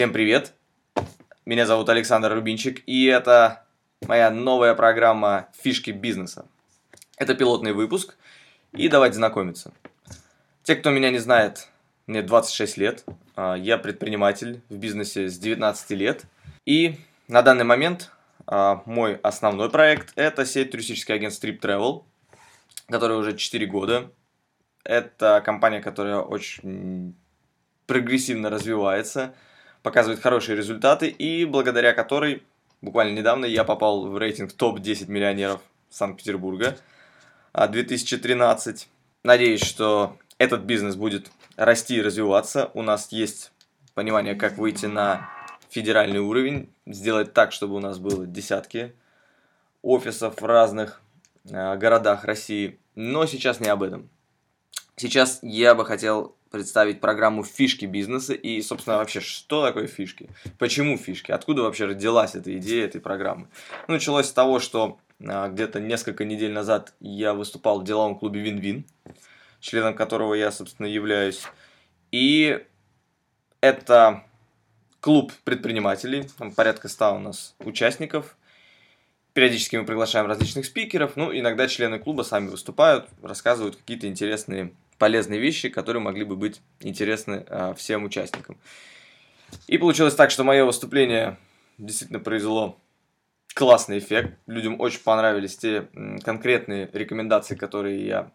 Всем привет! Меня зовут Александр Рубинчик, и это моя новая программа «Фишки бизнеса». Это пилотный выпуск, и давайте знакомиться. Те, кто меня не знает, мне 26 лет, а, я предприниматель в бизнесе с 19 лет, и на данный момент а, мой основной проект – это сеть туристических агентств Trip Travel, которая уже 4 года. Это компания, которая очень прогрессивно развивается, показывает хорошие результаты и благодаря которой буквально недавно я попал в рейтинг топ-10 миллионеров Санкт-Петербурга 2013. А, Надеюсь, что этот бизнес будет расти и развиваться. У нас есть понимание, как выйти на федеральный уровень, сделать так, чтобы у нас было десятки офисов в разных э, городах России. Но сейчас не об этом. Сейчас я бы хотел представить программу «Фишки бизнеса» и, собственно, вообще, что такое фишки? Почему фишки? Откуда вообще родилась эта идея этой программы? Ну, началось с того, что а, где-то несколько недель назад я выступал в деловом клубе «Вин-Вин», членом которого я, собственно, являюсь. И это клуб предпринимателей, там порядка ста у нас участников. Периодически мы приглашаем различных спикеров, ну, иногда члены клуба сами выступают, рассказывают какие-то интересные полезные вещи, которые могли бы быть интересны а, всем участникам. И получилось так, что мое выступление действительно произвело классный эффект. Людям очень понравились те конкретные рекомендации, которые я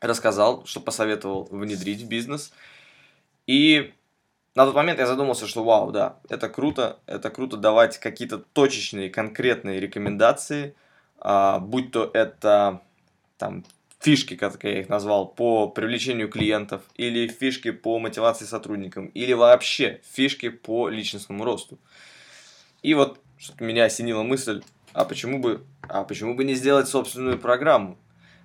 рассказал, что посоветовал внедрить в бизнес. И на тот момент я задумался, что вау, да, это круто, это круто давать какие-то точечные, конкретные рекомендации, а, будь то это там фишки, как я их назвал, по привлечению клиентов, или фишки по мотивации сотрудникам, или вообще фишки по личностному росту. И вот меня осенила мысль, а почему бы, а почему бы не сделать собственную программу?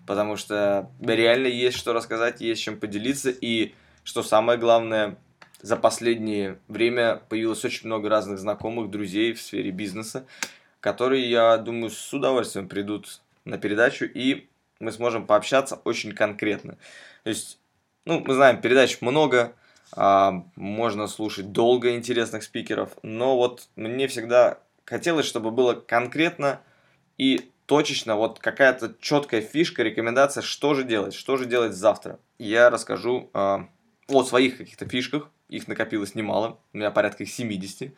Потому что реально есть что рассказать, есть чем поделиться, и что самое главное, за последнее время появилось очень много разных знакомых, друзей в сфере бизнеса, которые, я думаю, с удовольствием придут на передачу и мы сможем пообщаться очень конкретно. То есть, ну, мы знаем, передач много, а, можно слушать долго интересных спикеров, но вот мне всегда хотелось, чтобы было конкретно и точечно вот какая-то четкая фишка, рекомендация, что же делать, что же делать завтра. Я расскажу э, о своих каких-то фишках, их накопилось немало, у меня порядка их 70,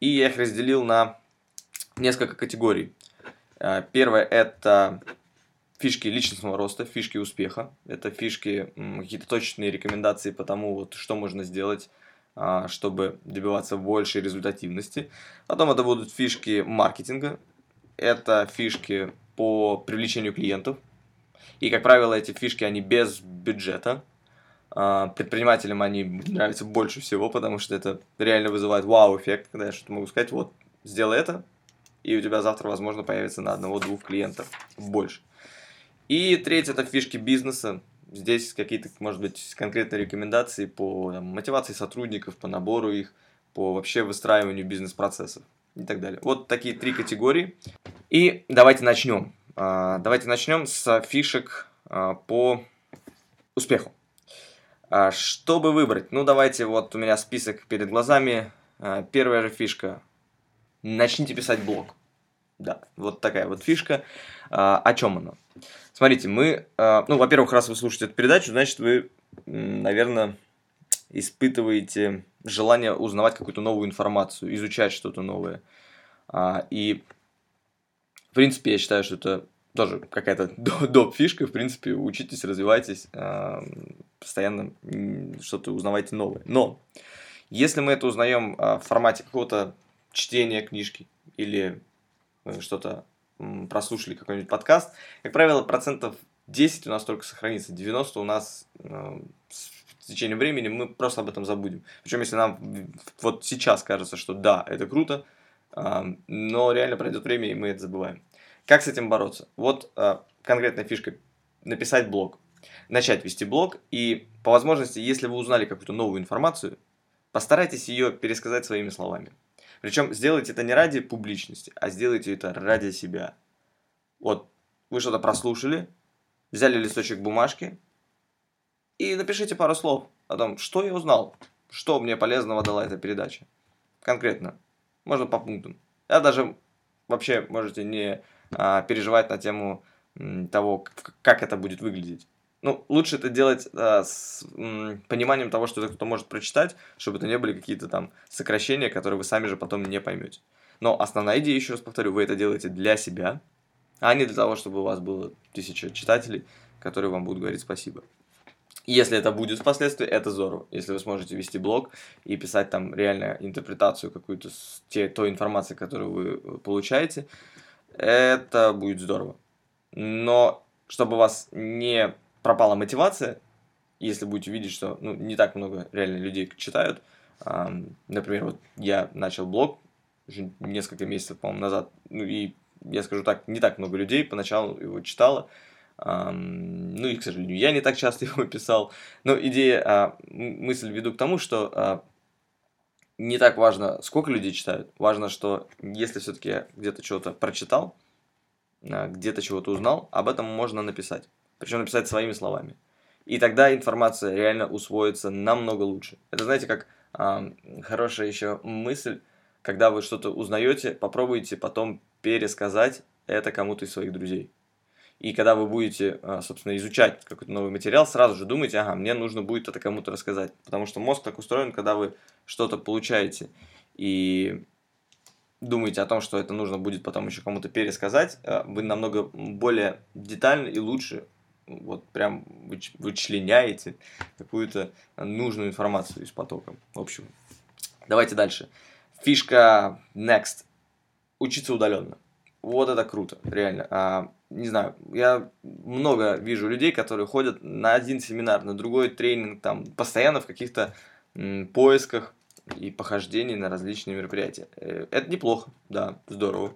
и я их разделил на несколько категорий. Э, первое это фишки личностного роста, фишки успеха. Это фишки, какие-то точные рекомендации по тому, вот, что можно сделать, а, чтобы добиваться большей результативности. Потом это будут фишки маркетинга, это фишки по привлечению клиентов. И, как правило, эти фишки, они без бюджета. А, предпринимателям они нравятся больше всего, потому что это реально вызывает вау-эффект, когда я что-то могу сказать, вот, сделай это, и у тебя завтра, возможно, появится на одного-двух клиентов больше. И третье – это фишки бизнеса. Здесь какие-то, может быть, конкретные рекомендации по там, мотивации сотрудников, по набору их, по вообще выстраиванию бизнес-процессов и так далее. Вот такие три категории. И давайте начнем. А, давайте начнем с фишек а, по успеху. А, чтобы выбрать? Ну, давайте, вот у меня список перед глазами. Первая же фишка. Начните писать блог. Да, вот такая вот фишка. О чем она? Смотрите, мы, э, ну, во-первых, раз вы слушаете эту передачу, значит, вы, наверное, испытываете желание узнавать какую-то новую информацию, изучать что-то новое. А, и, в принципе, я считаю, что это тоже какая-то доп-фишка, в принципе, учитесь, развивайтесь, а, постоянно что-то узнавайте новое. Но, если мы это узнаем а, в формате какого-то чтения книжки или э, что-то прослушали какой-нибудь подкаст, как правило, процентов 10 у нас только сохранится, 90 у нас э, с течением времени мы просто об этом забудем. Причем, если нам вот сейчас кажется, что да, это круто, э, но реально пройдет время, и мы это забываем. Как с этим бороться? Вот э, конкретная фишка – написать блог. Начать вести блог, и по возможности, если вы узнали какую-то новую информацию, постарайтесь ее пересказать своими словами. Причем сделайте это не ради публичности, а сделайте это ради себя. Вот вы что-то прослушали, взяли листочек бумажки и напишите пару слов о том, что я узнал, что мне полезного дала эта передача. конкретно. Можно по пунктам. А даже вообще можете не а, переживать на тему того, как это будет выглядеть. Ну, лучше это делать а, с м, пониманием того, что это кто-то может прочитать, чтобы это не были какие-то там сокращения, которые вы сами же потом не поймете. Но основная идея, еще раз повторю, вы это делаете для себя, а не для того, чтобы у вас было тысяча читателей, которые вам будут говорить спасибо. Если это будет впоследствии, это здорово. Если вы сможете вести блог и писать там реально интерпретацию какую-то те, той информации, которую вы э, получаете, это будет здорово. Но чтобы вас не пропала мотивация, если будете видеть, что ну, не так много реально людей читают, например, вот я начал блог уже несколько месяцев, по-моему, назад, ну и я скажу так, не так много людей поначалу его читало, ну и, к сожалению, я не так часто его писал. Но идея, а, мысль веду к тому, что а, не так важно, сколько людей читают. Важно, что если все-таки где-то что-то прочитал, а, где-то чего-то узнал, об этом можно написать. Причем написать своими словами. И тогда информация реально усвоится намного лучше. Это, знаете, как э, хорошая еще мысль, когда вы что-то узнаете, попробуйте потом пересказать это кому-то из своих друзей. И когда вы будете, а, собственно, изучать какой-то новый материал, сразу же думайте, ага, мне нужно будет это кому-то рассказать. Потому что мозг так устроен, когда вы что-то получаете и думаете о том, что это нужно будет потом еще кому-то пересказать, а, вы намного более детально и лучше вот прям вычленяете какую-то нужную информацию из потока. В общем, давайте дальше. Фишка next. Учиться удаленно. Вот это круто, реально. А, не знаю, я много вижу людей, которые ходят на один семинар, на другой тренинг, там, постоянно в каких-то поисках и похождений на различные мероприятия. Э, это неплохо, да, здорово.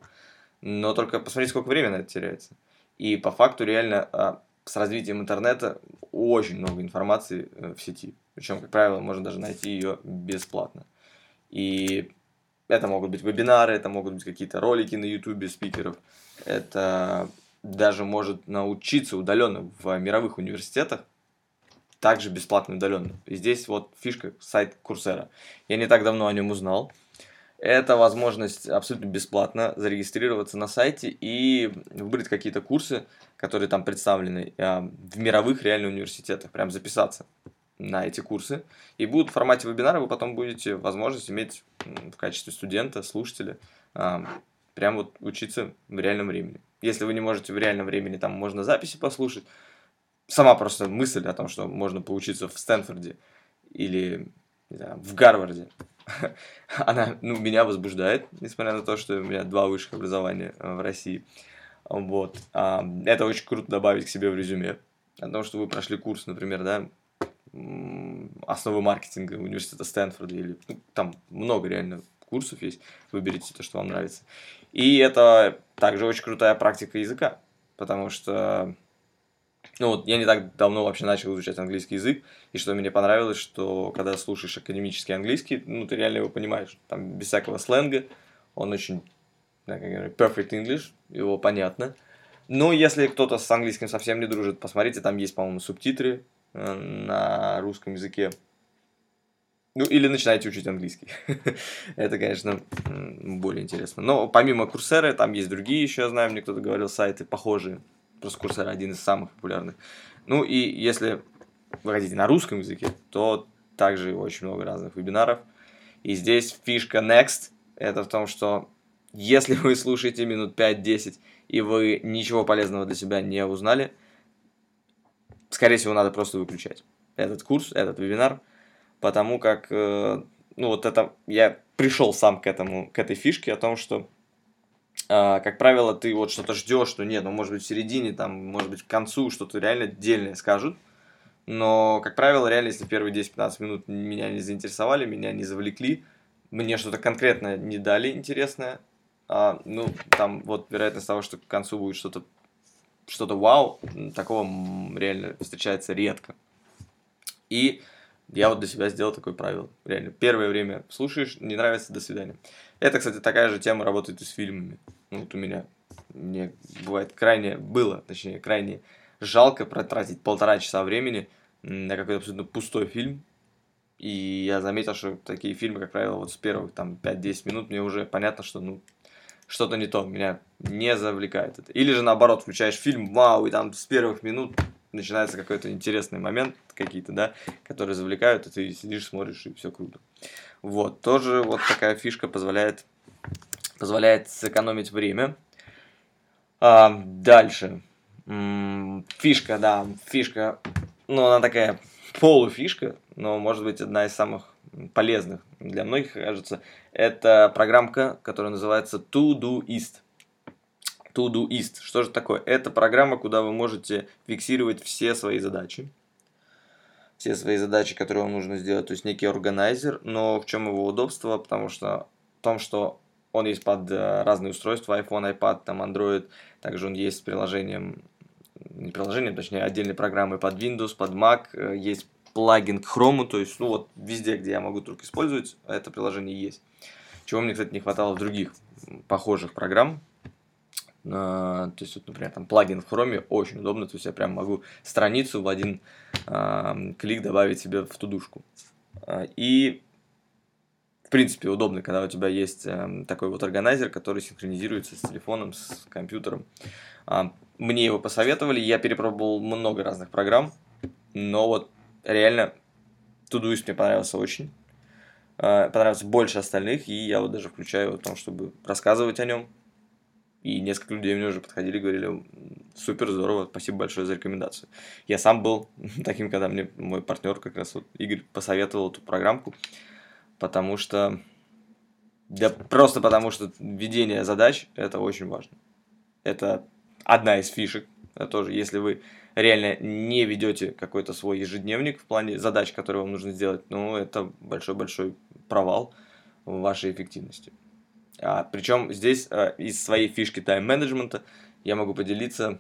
Но только посмотрите, сколько времени это теряется. И по факту реально а, с развитием интернета очень много информации э, в сети. Причем, как правило, можно даже найти ее бесплатно. И это могут быть вебинары, это могут быть какие-то ролики на ютубе спикеров. Это даже может научиться удаленно в мировых университетах, также бесплатно удаленно. И здесь вот фишка сайт Курсера. Я не так давно о нем узнал. Это возможность абсолютно бесплатно зарегистрироваться на сайте и выбрать какие-то курсы, которые там представлены а, в мировых реально университетах. Прям записаться на эти курсы. И будут в формате вебинара, вы потом будете возможность иметь в качестве студента, слушателя, а, прям вот учиться в реальном времени. Если вы не можете в реальном времени, там можно записи послушать. Сама просто мысль о том, что можно поучиться в Стэнфорде или знаю, в Гарварде, она ну, меня возбуждает, несмотря на то, что у меня два высших образования э, в России. Вот. А, это очень круто добавить к себе в резюме. О том, что вы прошли курс, например, да, основы маркетинга университета Стэнфорда или ну, там много реально курсов есть, выберите то, что вам нравится. И это также очень крутая практика языка, потому что ну вот я не так давно вообще начал изучать английский язык, и что мне понравилось, что когда слушаешь академический английский, ну ты реально его понимаешь, там без всякого сленга, он очень, да, как говорят, perfect English, его понятно. Но если кто-то с английским совсем не дружит, посмотрите, там есть, по-моему, субтитры э, на русском языке. Ну, или начинайте учить английский. Это, конечно, более интересно. Но помимо Курсеры, там есть другие еще, я знаю, мне кто-то говорил, сайты похожие. Просто Курсера один из самых популярных. Ну, и если вы хотите на русском языке, то также очень много разных вебинаров. И здесь фишка Next, это в том, что если вы слушаете минут 5-10, и вы ничего полезного для себя не узнали, скорее всего, надо просто выключать этот курс, этот вебинар, потому как, э, ну вот это, я пришел сам к этому, к этой фишке о том, что, э, как правило, ты вот что-то ждешь, что нет, ну может быть в середине, там, может быть к концу что-то реально дельное скажут, но, как правило, реально, если первые 10-15 минут меня не заинтересовали, меня не завлекли, мне что-то конкретно не дали интересное, а, ну, там вот вероятность того, что к концу будет что-то что-то вау, такого реально встречается редко. И я вот для себя сделал такое правило. Реально, первое время слушаешь, не нравится, до свидания. Это, кстати, такая же тема работает и с фильмами. Ну, вот у меня. Мне бывает крайне, было, точнее, крайне жалко протратить полтора часа времени на какой-то абсолютно пустой фильм. И я заметил, что такие фильмы, как правило, вот с первых там 5-10 минут мне уже понятно, что ну что-то не то, меня не завлекает это. Или же наоборот, включаешь фильм, вау, и там с первых минут начинается какой-то интересный момент, какие-то, да, которые завлекают, и ты сидишь, смотришь, и все круто. Вот, тоже вот такая фишка позволяет, позволяет сэкономить время. А, дальше. Фишка, да, фишка, ну, она такая полуфишка, но может быть одна из самых полезных для многих, кажется. Это программка, которая называется Todoist. Todoist. Что же такое? Это программа, куда вы можете фиксировать все свои задачи. Все свои задачи, которые вам нужно сделать. То есть некий органайзер. Но в чем его удобство? Потому что в том, что он есть под э, разные устройства, iPhone, iPad, там Android. Также он есть с приложением, не приложением, точнее отдельной программы под Windows, под Mac. Э, есть плагин к Chrome, то есть, ну вот, везде, где я могу только использовать, это приложение есть. Чего мне, кстати, не хватало в других похожих программ. Uh, то есть, вот, например, там плагин в Chrome очень удобно, то есть я прям могу страницу в один uh, клик добавить себе в тудушку. Uh, и, в принципе, удобно, когда у тебя есть эм, такой вот органайзер, который синхронизируется с телефоном, с компьютером. Мне его посоветовали, я перепробовал много разных программ, но вот реально Todoist мне понравился очень. Понравился больше остальных, и я вот даже включаю в том, чтобы рассказывать о нем, и несколько людей мне уже подходили и говорили, супер, здорово, спасибо большое за рекомендацию. Я сам был таким, когда мне мой партнер, как раз вот Игорь, посоветовал эту программку, потому что, да просто потому что ведение задач – это очень важно. Это одна из фишек. Это тоже, если вы реально не ведете какой-то свой ежедневник в плане задач, которые вам нужно сделать, ну, это большой-большой провал в вашей эффективности. А, причем здесь а, из своей фишки тайм-менеджмента я могу поделиться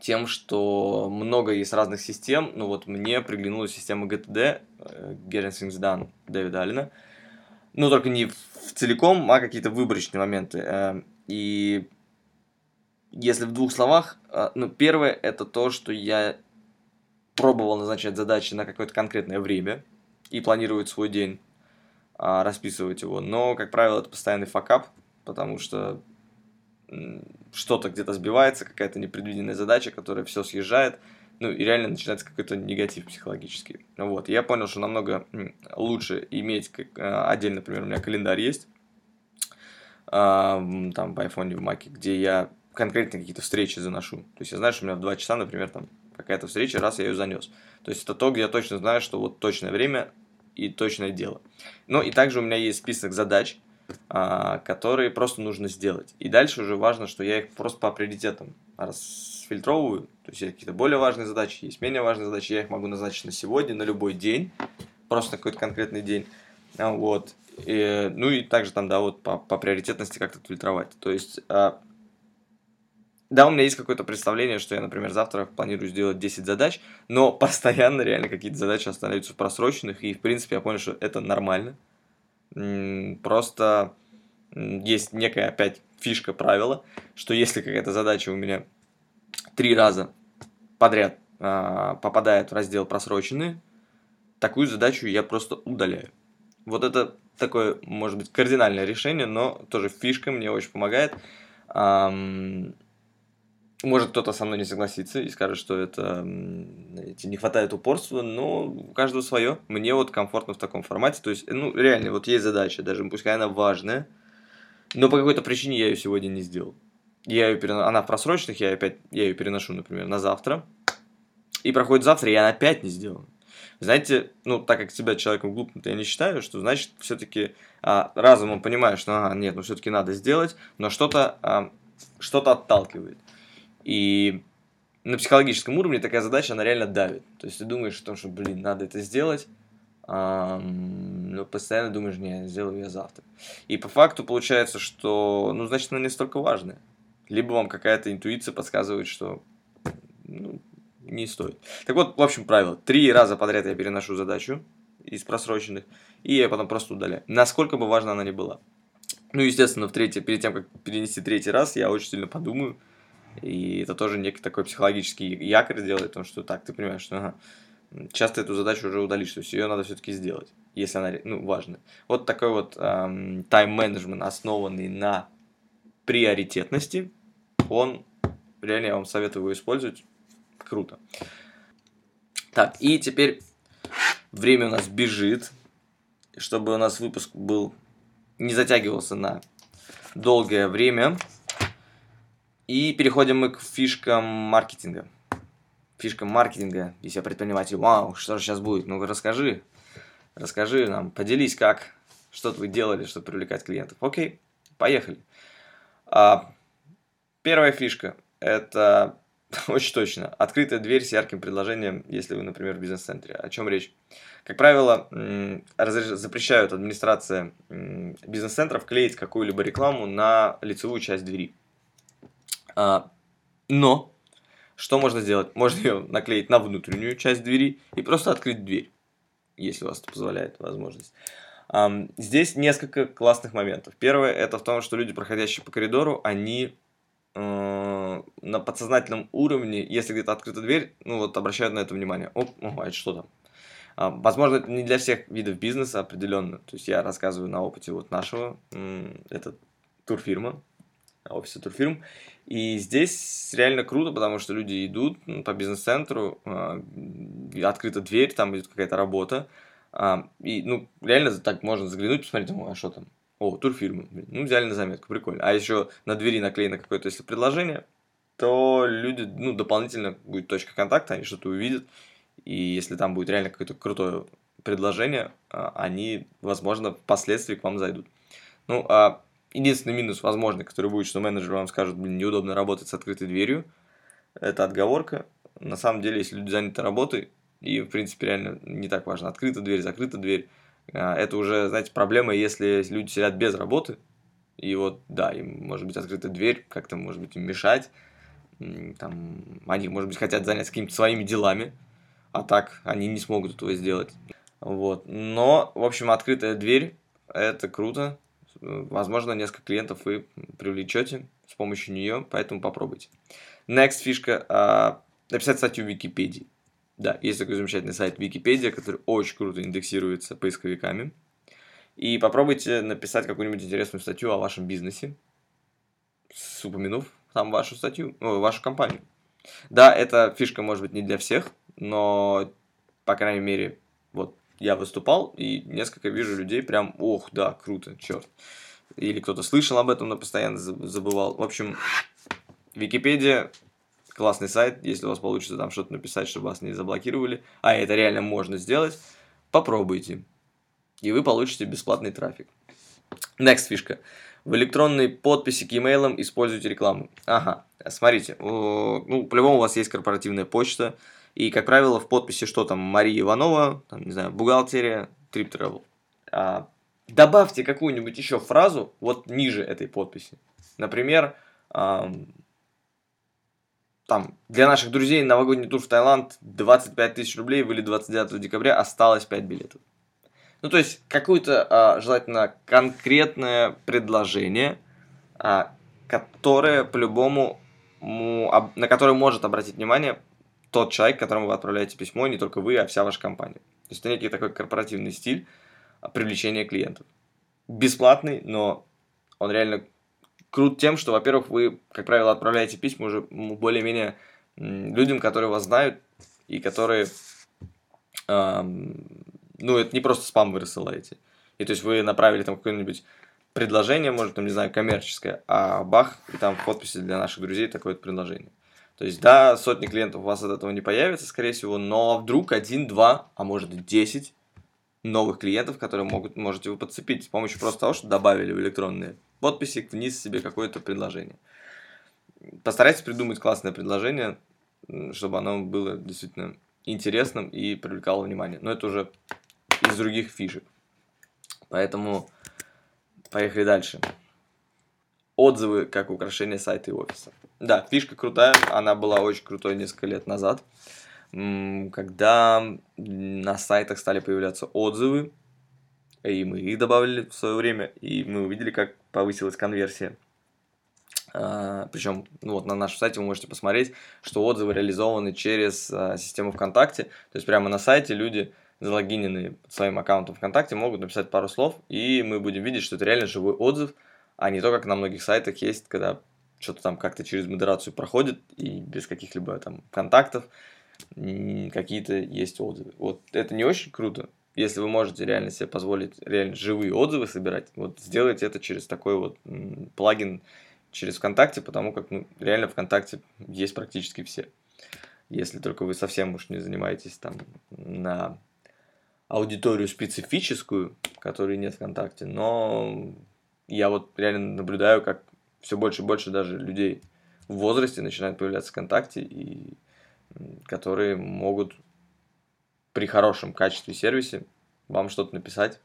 тем, что много есть разных систем. Ну вот мне приглянулась система GTD, Getting Things Done Дэвида Аллена. Ну только не в целиком, а какие-то выборочные моменты. Э, и если в двух словах, э, ну первое это то, что я пробовал назначать задачи на какое-то конкретное время и планировать свой день а, расписывать его. Но, как правило, это постоянный факап, потому что что-то где-то сбивается, какая-то непредвиденная задача, которая все съезжает, ну и реально начинается какой-то негатив психологический. Вот, я понял, что намного лучше иметь как, а, отдельно, например, у меня календарь есть, а, там в iPhone, в Mac, где я конкретно какие-то встречи заношу. То есть я знаю, что у меня в 2 часа, например, там какая-то встреча, раз я ее занес. То есть это то, где я точно знаю, что вот точное время и точное дело. Ну и также у меня есть список задач, а, которые просто нужно сделать. И дальше уже важно, что я их просто по приоритетам расфильтровываю. То есть есть какие-то более важные задачи, есть менее важные задачи. Я их могу назначить на сегодня, на любой день, просто на какой-то конкретный день. Вот. И, ну и также там, да, вот по, по приоритетности как-то фильтровать. То есть а, да, у меня есть какое-то представление, что я, например, завтра планирую сделать 10 задач, но постоянно реально какие-то задачи остаются просроченных, и, в принципе, я понял, что это нормально. Просто есть некая опять фишка правила, что если какая-то задача у меня три раза подряд а, попадает в раздел просроченные, такую задачу я просто удаляю. Вот это такое, может быть, кардинальное решение, но тоже фишка мне очень помогает. Может, кто-то со мной не согласится и скажет, что это не хватает упорства, но у каждого свое. Мне вот комфортно в таком формате. То есть, ну, реально, вот есть задача, даже пускай она важная, но по какой-то причине я ее сегодня не сделал. Я ее переношу, она в просроченных, я, опять, я ее переношу, например, на завтра. И проходит завтра, и она опять не сделана. Знаете, ну, так как себя человеком глупым я не считаю, что значит все-таки а, разумом понимаешь, что ага, нет, ну все-таки надо сделать, но что-то а, что-то отталкивает. И на психологическом уровне такая задача, она реально давит. То есть ты думаешь о том, что, блин, надо это сделать, но постоянно думаешь, не, сделаю я завтра. И по факту получается, что, ну, значит, она не столько важная. Либо вам какая-то интуиция подсказывает, что ну, не стоит. Так вот, в общем, правило. Три раза подряд я переношу задачу из просроченных, и я потом просто удаляю. Насколько бы важна она ни была. Ну, естественно, в третий, перед тем, как перенести третий раз, я очень сильно подумаю, и это тоже некий такой психологический якорь делает, потому что так, ты понимаешь, что ага, часто эту задачу уже удалишь, то есть ее надо все-таки сделать, если она ну, важна. Вот такой вот эм, тайм-менеджмент, основанный на приоритетности, он, реально я вам советую его использовать, круто. Так, и теперь время у нас бежит, чтобы у нас выпуск был не затягивался на долгое время. И переходим мы к фишкам маркетинга. Фишкам маркетинга, если я предприниматель, вау, что же сейчас будет? Ну расскажи, расскажи нам, поделись, как, что вы делали, чтобы привлекать клиентов. Окей, поехали. А, первая фишка – это очень точно. Открытая дверь с ярким предложением, если вы, например, в бизнес-центре. О чем речь? Как правило, запрещают администрация бизнес-центров клеить какую-либо рекламу на лицевую часть двери. А, но что можно сделать? Можно ее наклеить на внутреннюю часть двери и просто открыть дверь, если у вас это позволяет возможность. Здесь несколько классных моментов. Первое это в том, что люди, проходящие по коридору, они э, на подсознательном уровне, если где-то открыта дверь, ну вот обращают на это внимание. Оп, о, а это что там? А, возможно, это не для всех видов бизнеса определенно. То есть я рассказываю на опыте вот нашего, это турфирма, офиса турфирм. И здесь реально круто, потому что люди идут по бизнес-центру, а, открыта дверь, там идет какая-то работа. А, и, ну, реально так можно заглянуть, посмотреть, а что там? О, турфирма. Ну, взяли на заметку, прикольно. А еще на двери наклеено какое-то, если предложение, то люди, ну, дополнительно будет точка контакта, они что-то увидят, и если там будет реально какое-то крутое предложение, а, они, возможно, впоследствии к вам зайдут. Ну, а единственный минус возможный, который будет, что менеджер вам скажет, блин, неудобно работать с открытой дверью, это отговорка. На самом деле, если люди заняты работой, и, в принципе, реально не так важно, открыта дверь, закрыта дверь, а, это уже, знаете, проблема, если люди сидят без работы, и вот, да, им может быть открыта дверь, как-то, может быть, им мешать, там, они, может быть, хотят заняться какими-то своими делами, а так они не смогут этого сделать. Вот. Но, в общем, открытая дверь – это круто. Возможно, несколько клиентов вы привлечете с помощью нее, поэтому попробуйте. Next фишка а, – написать статью в Википедии. Да, есть такой замечательный сайт Википедия, который очень круто индексируется поисковиками. И попробуйте написать какую-нибудь интересную статью о вашем бизнесе, упомянув там вашу статью, о, вашу компанию. Да, эта фишка может быть не для всех, но, по крайней мере, вот я выступал, и несколько вижу людей прям, ох, да, круто, черт. Или кто-то слышал об этом, но постоянно забывал. В общем, Википедия классный сайт, если у вас получится там что-то написать, чтобы вас не заблокировали, а это реально можно сделать, попробуйте. И вы получите бесплатный трафик. Next фишка. В электронной подписи к e-mail используйте рекламу. Ага, смотрите, ну, по-любому у вас есть корпоративная почта, и, как правило, в подписи что там, Мария Иванова, там, не знаю, бухгалтерия, Trip Travel. А, добавьте какую-нибудь еще фразу вот ниже этой подписи. Например, а, там, для наших друзей новогодний тур в Таиланд 25 тысяч рублей, были 29 декабря, осталось 5 билетов. Ну, то есть, какое-то, а, желательно, конкретное предложение, а, которое по-любому, на которое может обратить внимание тот человек, которому вы отправляете письмо, не только вы, а вся ваша компания. То есть это некий такой корпоративный стиль привлечения клиентов. Бесплатный, но он реально крут тем, что, во-первых, вы, как правило, отправляете письма уже более-менее людям, которые вас знают и которые, эм, ну, это не просто спам вы рассылаете. И то есть вы направили там какое-нибудь предложение, может, там, не знаю, коммерческое, а бах, и там в подписи для наших друзей такое предложение. То есть, да, сотни клиентов у вас от этого не появится, скорее всего, но вдруг один, два, а может и десять новых клиентов, которые могут, можете вы подцепить с помощью просто того, что добавили в электронные подписи вниз себе какое-то предложение. Постарайтесь придумать классное предложение, чтобы оно было действительно интересным и привлекало внимание. Но это уже из других фишек. Поэтому поехали дальше. Отзывы как украшение сайта и офиса. Да, фишка крутая, она была очень крутой несколько лет назад, когда на сайтах стали появляться отзывы, и мы их добавили в свое время, и мы увидели, как повысилась конверсия. Uh, причем, ну вот на нашем сайте вы можете посмотреть, что отзывы реализованы через uh, систему ВКонтакте. То есть прямо на сайте люди, залогиненные своим аккаунтом ВКонтакте, могут написать пару слов, и мы будем видеть, что это реально живой отзыв, а не то, как на многих сайтах есть, когда что-то там как-то через модерацию проходит и без каких-либо там контактов какие-то есть отзывы. Вот это не очень круто. Если вы можете реально себе позволить реально живые отзывы собирать, вот сделайте это через такой вот плагин через ВКонтакте, потому как ну, реально ВКонтакте есть практически все. Если только вы совсем уж не занимаетесь там на аудиторию специфическую, которой нет ВКонтакте, но я вот реально наблюдаю, как все больше и больше даже людей в возрасте начинают появляться ВКонтакте, и которые могут при хорошем качестве сервисе вам что-то написать,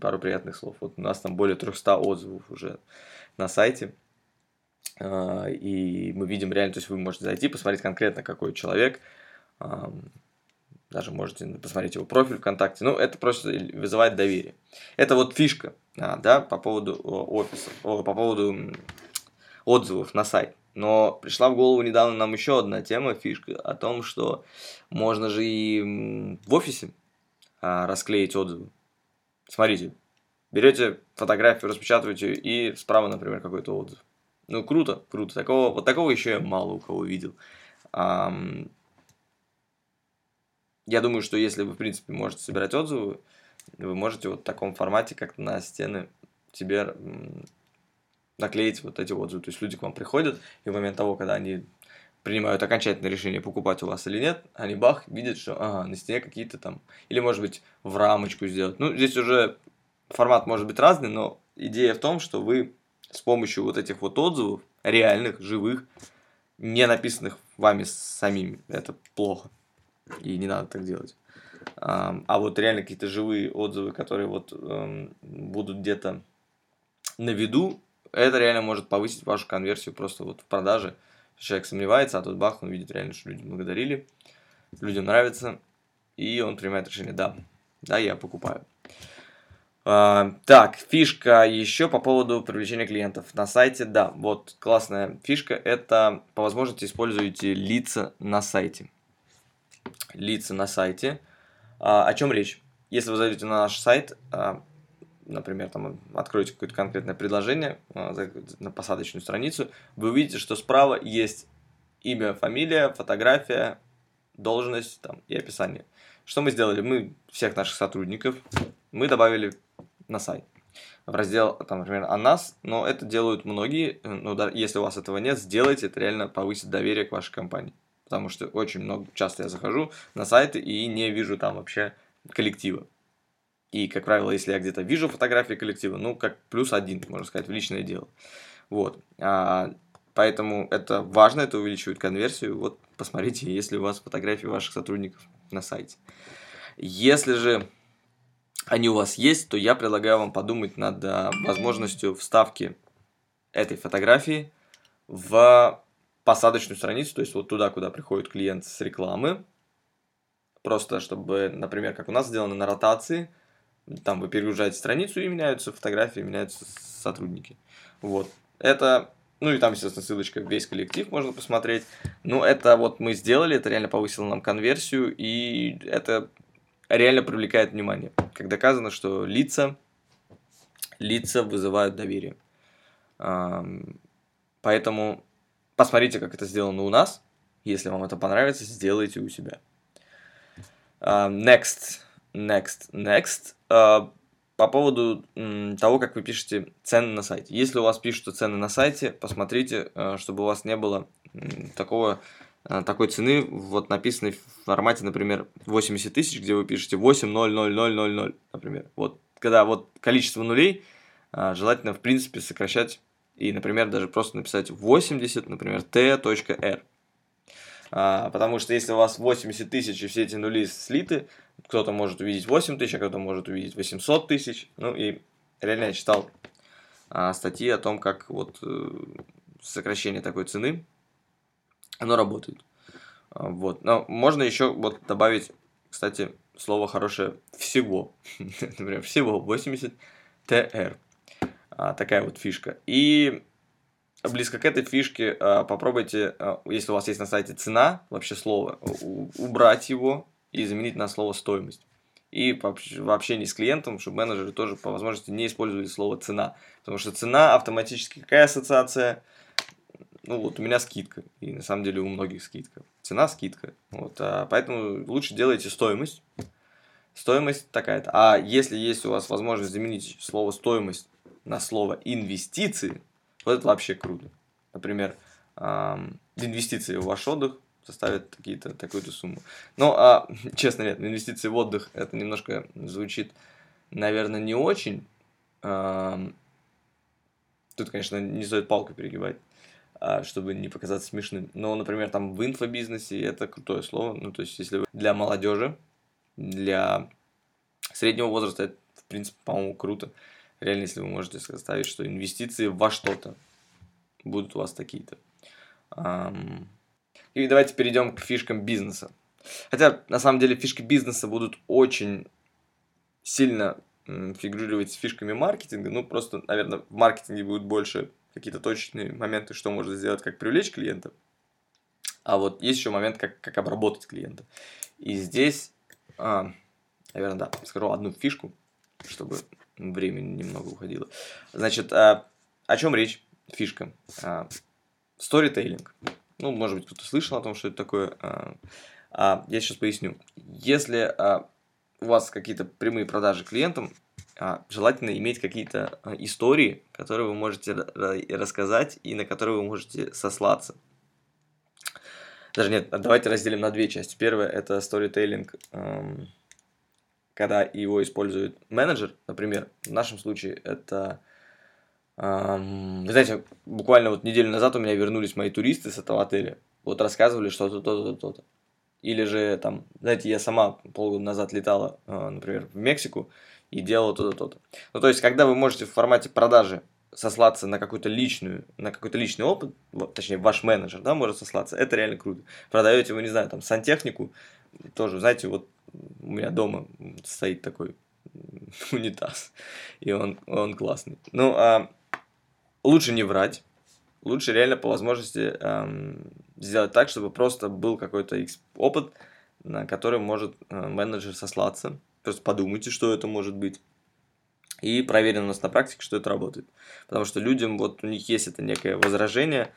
пару приятных слов. Вот у нас там более 300 отзывов уже на сайте. А, и мы видим реально, то есть вы можете зайти, посмотреть конкретно, какой человек, даже можете посмотреть его профиль ВКонтакте. Ну, это просто вызывает доверие. Это вот фишка, а, да, по поводу офиса, по поводу отзывов на сайт. Но пришла в голову недавно нам еще одна тема, фишка, о том, что можно же и в офисе а, расклеить отзывы. Смотрите, берете фотографию, распечатываете и справа, например, какой-то отзыв. Ну, круто, круто. Такого, вот такого еще я мало у кого видел. Я думаю, что если вы, в принципе, можете собирать отзывы, вы можете вот в таком формате, как на стены, себе наклеить вот эти отзывы. То есть люди к вам приходят, и в момент того, когда они принимают окончательное решение, покупать у вас или нет, они бах, видят, что ага, на стене какие-то там, или может быть в рамочку сделать. Ну, здесь уже формат может быть разный, но идея в том, что вы с помощью вот этих вот отзывов, реальных, живых, не написанных вами самими, это плохо, и не надо так делать. А вот реально какие-то живые отзывы, которые вот эм, будут где-то на виду, это реально может повысить вашу конверсию просто вот в продаже. Человек сомневается, а тут бах, он видит реально, что люди благодарили, людям нравится, и он принимает решение, да, да, я покупаю. Так, фишка еще по поводу привлечения клиентов на сайте. Да, вот классная фишка, это по возможности используйте лица на сайте. Лица на сайте. А, о чем речь? Если вы зайдете на наш сайт, а, например, там откроете какое-то конкретное предложение а, на посадочную страницу, вы увидите, что справа есть имя, фамилия, фотография, должность там, и описание. Что мы сделали? Мы всех наших сотрудников мы добавили на сайт в раздел, там, например, о нас, но это делают многие, ну, да, если у вас этого нет, сделайте, это реально повысит доверие к вашей компании. Потому что очень много, часто я захожу на сайты и не вижу там вообще коллектива. И, как правило, если я где-то вижу фотографии коллектива, ну, как плюс один, можно сказать, в личное дело. Вот. А, поэтому это важно, это увеличивает конверсию. Вот, посмотрите, если у вас фотографии ваших сотрудников на сайте. Если же они у вас есть, то я предлагаю вам подумать над а, возможностью вставки этой фотографии в посадочную страницу, то есть вот туда, куда приходит клиент с рекламы. Просто чтобы, например, как у нас сделано на ротации – там вы перегружаете страницу и меняются фотографии, меняются сотрудники. Вот. Это, ну и там, естественно, ссылочка весь коллектив можно посмотреть. Ну, это вот мы сделали, это реально повысило нам конверсию, и это реально привлекает внимание. Как доказано, что лица, лица вызывают доверие. Поэтому посмотрите, как это сделано у нас. Если вам это понравится, сделайте у себя. Next. Next. Next. Uh, по поводу того, как вы пишете цены на сайте. Если у вас пишутся цены на сайте, посмотрите, uh, чтобы у вас не было такого, такой цены, вот написанной в формате, например, 80 тысяч, где вы пишете 8, 0, 0, 0, 0, 0, например. Вот, когда вот количество нулей, желательно, в принципе, сокращать и, например, даже просто написать 80, например, t.r. А, потому что если у вас 80 тысяч и все эти нули слиты, кто-то может увидеть 8 тысяч, а кто-то может увидеть 800 тысяч. Ну и реально я читал а, статьи о том, как вот э, сокращение такой цены, оно работает. А, вот. Но можно еще вот добавить, кстати, слово хорошее всего. Например, всего 80 TR. А, такая вот фишка. И близко к этой фишке, а, попробуйте, а, если у вас есть на сайте цена, вообще слово, убрать его и заменить на слово стоимость. И в общении с клиентом, чтобы менеджеры тоже по возможности не использовали слово цена. Потому что цена автоматически какая ассоциация? Ну вот у меня скидка, и на самом деле у многих скидка. Цена скидка. Вот, а поэтому лучше делайте стоимость. Стоимость такая-то. А если есть у вас возможность заменить слово стоимость на слово инвестиции, вот это вообще круто. Например, эм, инвестиции в ваш отдых составят какие-то такую-то сумму. Но, а, честно, нет, инвестиции в отдых, это немножко звучит, наверное, не очень. Эм, тут, конечно, не стоит палку перегибать, а, чтобы не показаться смешным. Но, например, там в инфобизнесе это крутое слово. Ну, то есть, если вы для молодежи, для среднего возраста, это, в принципе, по-моему, круто реально, если вы можете составить, что инвестиции во что-то будут у вас такие-то. И давайте перейдем к фишкам бизнеса. Хотя, на самом деле, фишки бизнеса будут очень сильно фигурировать с фишками маркетинга. Ну, просто, наверное, в маркетинге будут больше какие-то точные моменты, что можно сделать, как привлечь клиента. А вот есть еще момент, как, как обработать клиента. И здесь, а, наверное, да, скажу одну фишку, чтобы времени немного уходило. Значит, а, о чем речь? Фишка. А, сторитейлинг. Ну, может быть, кто-то слышал о том, что это такое. А, а, я сейчас поясню. Если а, у вас какие-то прямые продажи клиентам, а, желательно иметь какие-то а, истории, которые вы можете рассказать и на которые вы можете сослаться. Даже нет, давайте разделим на две части. Первое это сторитейлинг. Эм, когда его использует менеджер, например, в нашем случае это... Эм, вы знаете, буквально вот неделю назад у меня вернулись мои туристы с этого отеля, вот рассказывали что-то, то-то, то-то. Или же там, знаете, я сама полгода назад летала, э, например, в Мексику и делала то-то, то-то. Ну, то есть, когда вы можете в формате продажи сослаться на какую-то личную, на какой-то личный опыт, точнее, ваш менеджер, да, может сослаться, это реально круто. Продаете вы, не знаю, там, сантехнику, тоже, знаете, вот у меня дома стоит такой унитаз, и он, он классный. Ну, а лучше не врать, лучше реально по возможности эм, сделать так, чтобы просто был какой-то опыт, на который может э, менеджер сослаться. Просто подумайте, что это может быть. И проверено у нас на практике, что это работает. Потому что людям, вот у них есть это некое возражение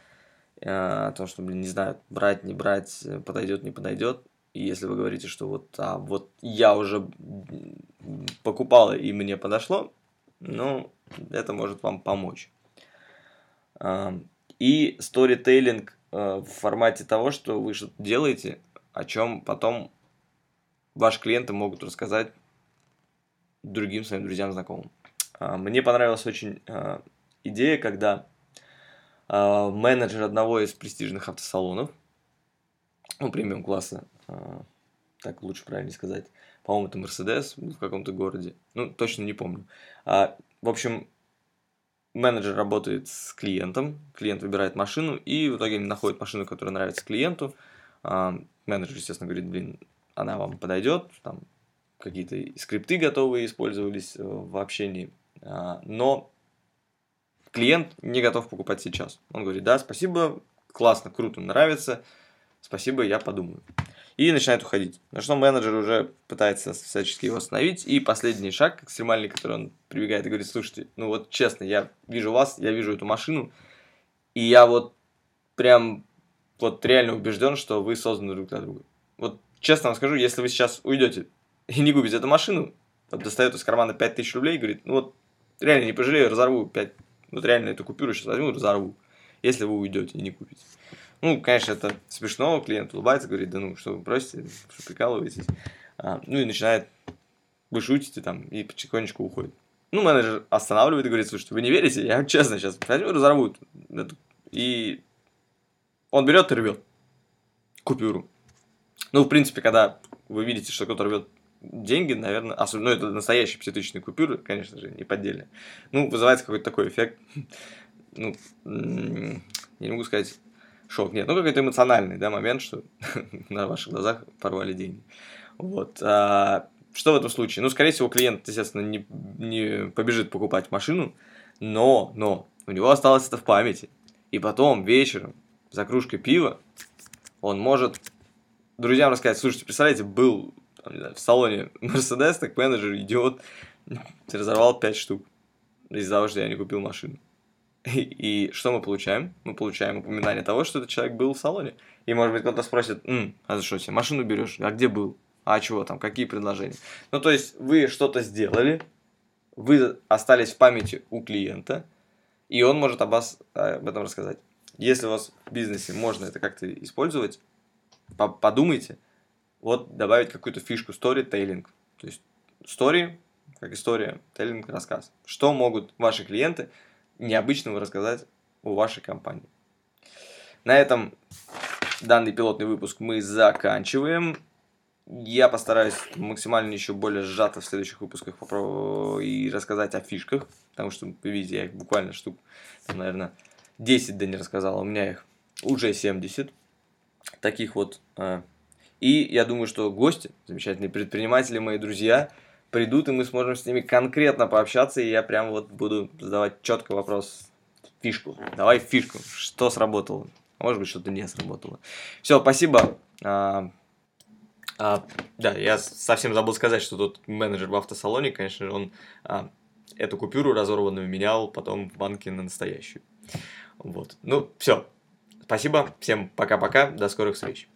э, о том, что, блин, не знаю, брать, не брать, подойдет, не подойдет. И если вы говорите, что вот, а, вот я уже покупала и мне подошло, ну, это может вам помочь. И сторитейлинг э, в формате того, что вы что-то делаете, о чем потом ваши клиенты могут рассказать другим своим друзьям, знакомым. А, мне понравилась очень а, идея, когда а, менеджер одного из престижных автосалонов, ну, премиум класса, а, так лучше правильно сказать. По-моему, это Мерседес в каком-то городе. Ну, точно не помню. А, в общем, менеджер работает с клиентом, клиент выбирает машину, и в итоге они находят машину, которая нравится клиенту. А, менеджер, естественно, говорит, блин, она вам подойдет, там какие-то скрипты готовые использовались э, в общении, а, но клиент не готов покупать сейчас. Он говорит, да, спасибо, классно, круто, нравится, спасибо, я подумаю и начинает уходить. На что менеджер уже пытается всячески его остановить. И последний шаг, экстремальный, который он прибегает и говорит, слушайте, ну вот честно, я вижу вас, я вижу эту машину, и я вот прям вот реально убежден, что вы созданы друг для друга. Вот честно вам скажу, если вы сейчас уйдете и не купите эту машину, вот достает из кармана 5000 рублей и говорит, ну вот реально не пожалею, разорву 5, вот реально эту купюру сейчас возьму, разорву, если вы уйдете и не купите. Ну, конечно, это смешно, клиент улыбается, говорит, да ну, что вы просите, что прикалываетесь. А, ну и начинает, вы шутите там, и потихонечку уходит. Ну, менеджер останавливает и говорит, слушайте, вы не верите? Я честно сейчас возьму, разорву. И он берет и рвет купюру. Ну, в принципе, когда вы видите, что кто-то рвет деньги, наверное, особенно, ну, это настоящие пятитысячные купюры, конечно же, не поддельные. Ну, вызывается какой-то такой эффект. Ну, я не могу сказать, шок. Нет, ну какой-то эмоциональный да, момент, что на ваших глазах порвали деньги. Вот. А, что в этом случае? Ну, скорее всего, клиент, естественно, не, не побежит покупать машину, но, но у него осталось это в памяти. И потом вечером за кружкой пива он может друзьям рассказать, слушайте, представляете, был там, знаю, в салоне Мерседес, так менеджер, идиот, разорвал 5 штук из-за того, что я не купил машину. И, и что мы получаем? Мы получаем упоминание того, что этот человек был в салоне. И, может быть, кто-то спросит, М, а за что себе машину берешь? А где был? А чего там? Какие предложения? Ну, то есть, вы что-то сделали, вы остались в памяти у клиента, и он может об вас э, об этом рассказать. Если у вас в бизнесе можно это как-то использовать, подумайте, вот добавить какую-то фишку storytelling. То есть story, как история, теллинг, рассказ. Что могут ваши клиенты необычного рассказать о вашей компании. На этом данный пилотный выпуск мы заканчиваем. Я постараюсь максимально еще более сжато в следующих выпусках попробовать и рассказать о фишках, потому что, вы видите, я их буквально штук, там, наверное, 10 да не рассказал, а у меня их уже 70 таких вот. А. И я думаю, что гости, замечательные предприниматели, мои друзья, придут, и мы сможем с ними конкретно пообщаться, и я прям вот буду задавать четко вопрос, фишку, давай фишку, что сработало, а может быть, что-то не сработало. Все, спасибо. А, а, да, я совсем забыл сказать, что тот менеджер в автосалоне, конечно же, он а, эту купюру разорванную менял потом в банке на настоящую. Вот. Ну, все. Спасибо. Всем пока-пока. До скорых встреч.